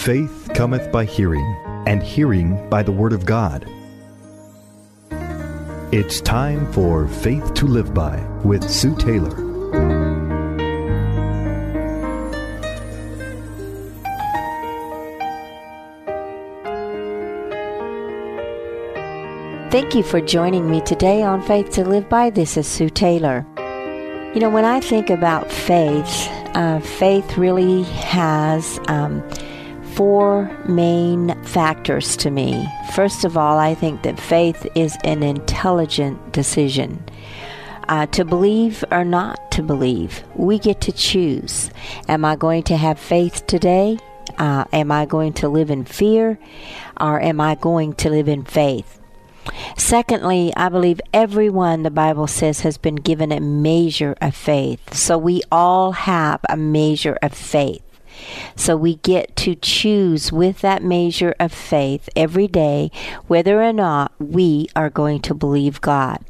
Faith cometh by hearing, and hearing by the Word of God. It's time for Faith to Live By with Sue Taylor. Thank you for joining me today on Faith to Live By. This is Sue Taylor. You know, when I think about faith, uh, faith really has um, four main factors to me. First of all, I think that faith is an intelligent decision. Uh, to believe or not to believe, we get to choose. Am I going to have faith today? Uh, am I going to live in fear? Or am I going to live in faith? Secondly, I believe everyone, the Bible says, has been given a measure of faith. So we all have a measure of faith. So we get to choose with that measure of faith every day whether or not we are going to believe God.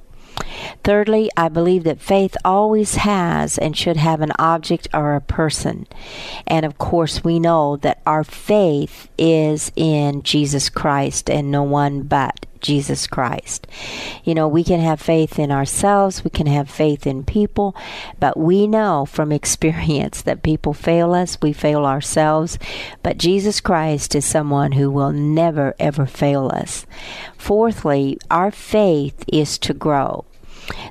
Thirdly, I believe that faith always has and should have an object or a person. And of course, we know that our faith is in Jesus Christ and no one but Jesus Christ. You know, we can have faith in ourselves, we can have faith in people, but we know from experience that people fail us, we fail ourselves, but Jesus Christ is someone who will never ever fail us. Fourthly, our faith is to grow.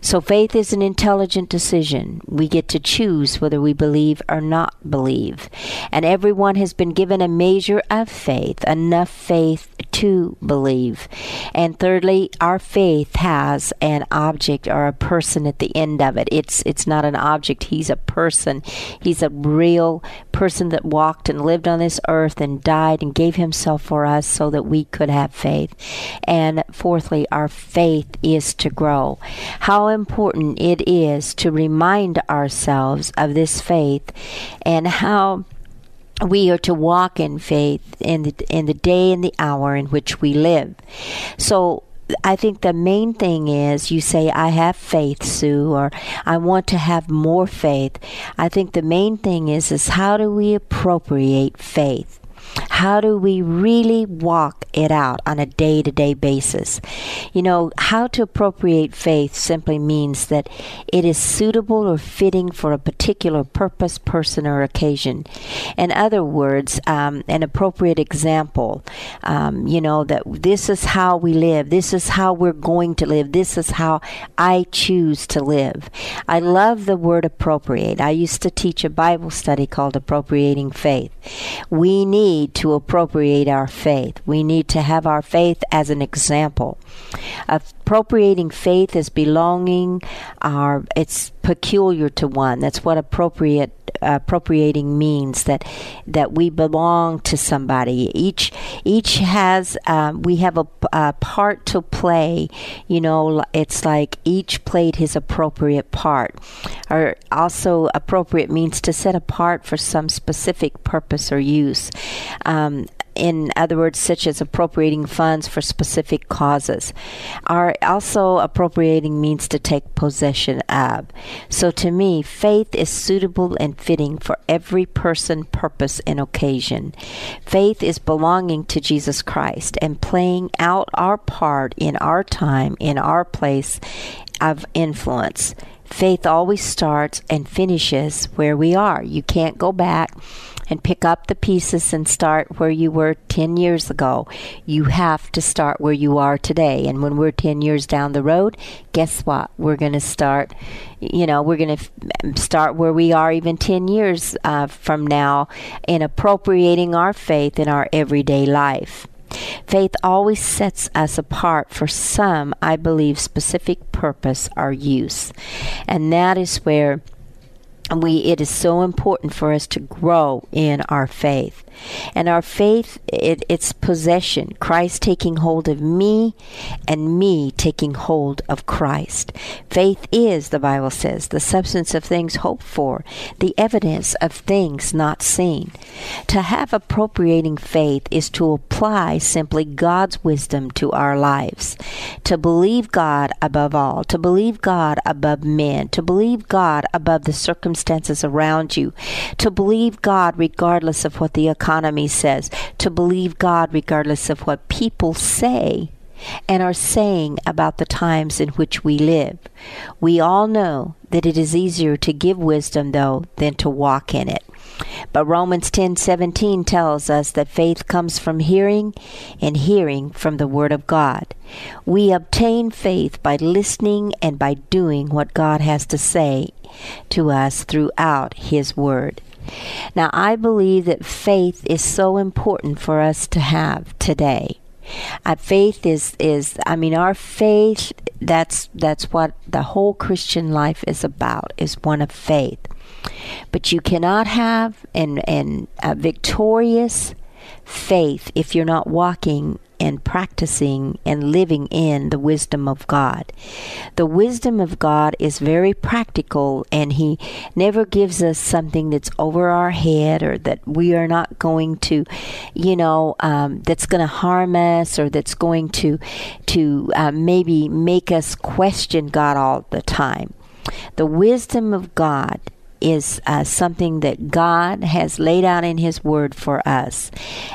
So faith is an intelligent decision. We get to choose whether we believe or not believe. And everyone has been given a measure of faith, enough faith to believe. And thirdly, our faith has an object or a person at the end of it. It's it's not an object, he's a person. He's a real person that walked and lived on this earth and died and gave himself for us so that we could have faith. And fourthly, our faith is to grow how important it is to remind ourselves of this faith and how we are to walk in faith in the in the day and the hour in which we live. So I think the main thing is you say, I have faith, Sue, or I want to have more faith. I think the main thing is, is how do we appropriate faith? How do we really walk it out on a day to day basis? You know, how to appropriate faith simply means that it is suitable or fitting for a particular purpose, person, or occasion. In other words, um, an appropriate example, um, you know, that this is how we live, this is how we're going to live, this is how I choose to live. I love the word appropriate. I used to teach a Bible study called Appropriating Faith. We need need appropriate our faith. We need to have our faith as an example. Appropriating faith is belonging our it's peculiar to one. That's what appropriate appropriating means that that we belong to somebody. Each each has um, we have a, a, part to play. You know, it's like each played his appropriate part. Or also, appropriate means to set apart for some specific purpose or use. Um, in other words, such as appropriating funds for specific causes. Are also appropriating means to take possession of. So to me, faith is suitable and fitting for every person, purpose, and occasion. Faith is belonging to Jesus Christ and playing out our part in our time, in our place of influence. Faith always starts and finishes where we are. You can't go back and pick up the pieces and start where you were 10 years ago. You have to start where you are today. And when we're 10 years down the road, guess what? We're going to start, you know, we're going to f- start where we are even 10 years uh, from now in appropriating our faith in our everyday life. Faith always sets us apart for some, I believe, specific purpose or use. And that is where we it is so important for us to grow in our faith and our faith it, it's possession. Christ taking hold of me and me taking hold of christ. Faith is the bible says the substance of things hoped for the evidence of things not seen. To have appropriating faith is to apply simply god's wisdom to our lives. To believe god above all to believe god above men to believe god above the circumstances around you, to believe God regardless of what the economy says, to believe God regardless of what people say and are saying about the times in which we live. We all know that it is easier to give wisdom, though, than to walk in it. But Romans 10:17 tells us that faith comes from hearing and hearing from the word of God. We obtain faith by listening and by doing what God has to say to us throughout his word. Now, I believe that faith is so important for us to have today. Uh, faith is is I mean our faith that's that's what the whole Christian life is about is one of faith. But you cannot have an an a victorious faith if you're not walking and practicing and living in the wisdom of God. The wisdom of God is very practical, and He never gives us something that's over our head or that we are not going to, you know, um, that's going to harm us or that's going to to uh, maybe make us question God all the time. The wisdom of God is uh, something that God has laid out in His Word for us.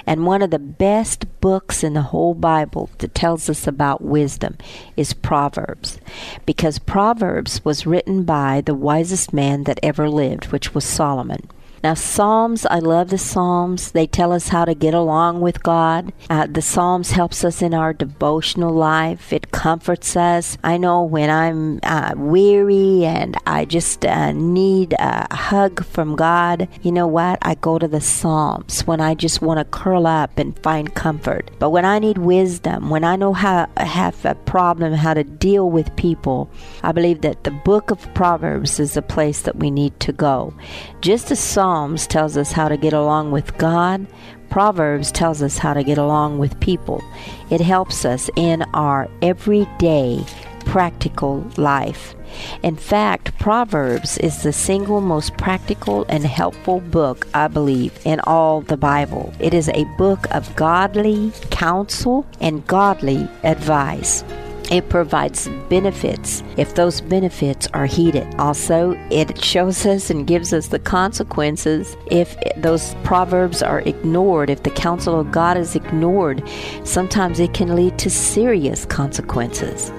And one of the best books in the whole Bible that tells us about wisdom is Proverbs. Because Proverbs was written by the wisest man that ever lived, which was Solomon. Now, Psalms, I love the Psalms. They tell us how to get along with God. Uh, the Psalms helps us in our devotional life. It comforts us. I know when I'm uh, weary and I just uh, need a hug from God, you know what? I go to the Psalms when I just want to curl up and find comfort. But when I need wisdom, when I know how I have a problem, how to deal with people, I believe that the book of Proverbs is a place that we need to go. Just as Psalms Psalms tells us how to get along with God. Proverbs tells us how to get along with people. It helps us in our everyday practical life. In fact, Proverbs is the single most practical and helpful book, I believe, in all the Bible. It is a book of godly counsel and godly advice. It provides benefits if those benefits are heeded. Also, it shows us and gives us the consequences if those proverbs are ignored, if the counsel of God is ignored. Sometimes it can lead to serious consequences.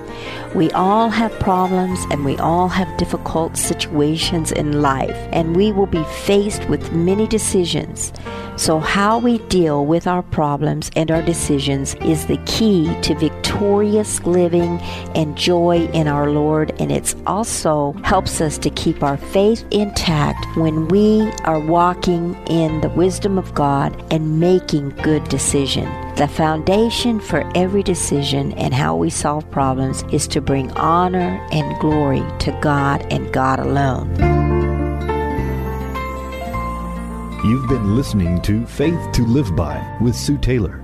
We all have problems and we all have difficult situations in life, and we will be faced with many decisions. So, how we deal with our problems and our decisions is the key to victorious living and joy in our Lord, and it also helps us to keep our faith intact when we are walking in the wisdom of God and making good decisions. The foundation for every decision and how we solve problems is to bring honor and glory to God and God alone. You've been listening to Faith to Live By with Sue Taylor.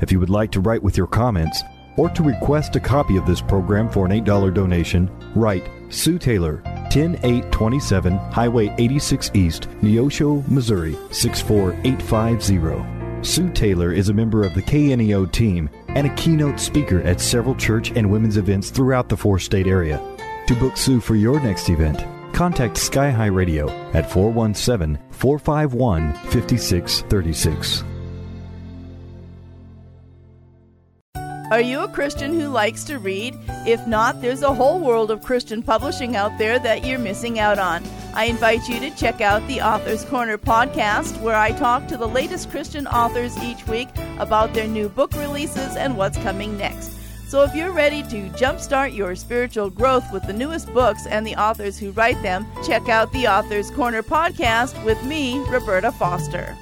If you would like to write with your comments or to request a copy of this program for an $8 donation, write Sue Taylor, 10827 Highway 86 East, Neosho, Missouri 64850. Sue Taylor is a member of the KNEO team and a keynote speaker at several church and women's events throughout the four state area. To book Sue for your next event, contact Sky High Radio at 417 451 5636. Are you a Christian who likes to read? If not, there's a whole world of Christian publishing out there that you're missing out on. I invite you to check out the Author's Corner podcast, where I talk to the latest Christian authors each week about their new book releases and what's coming next. So if you're ready to jumpstart your spiritual growth with the newest books and the authors who write them, check out the Author's Corner podcast with me, Roberta Foster.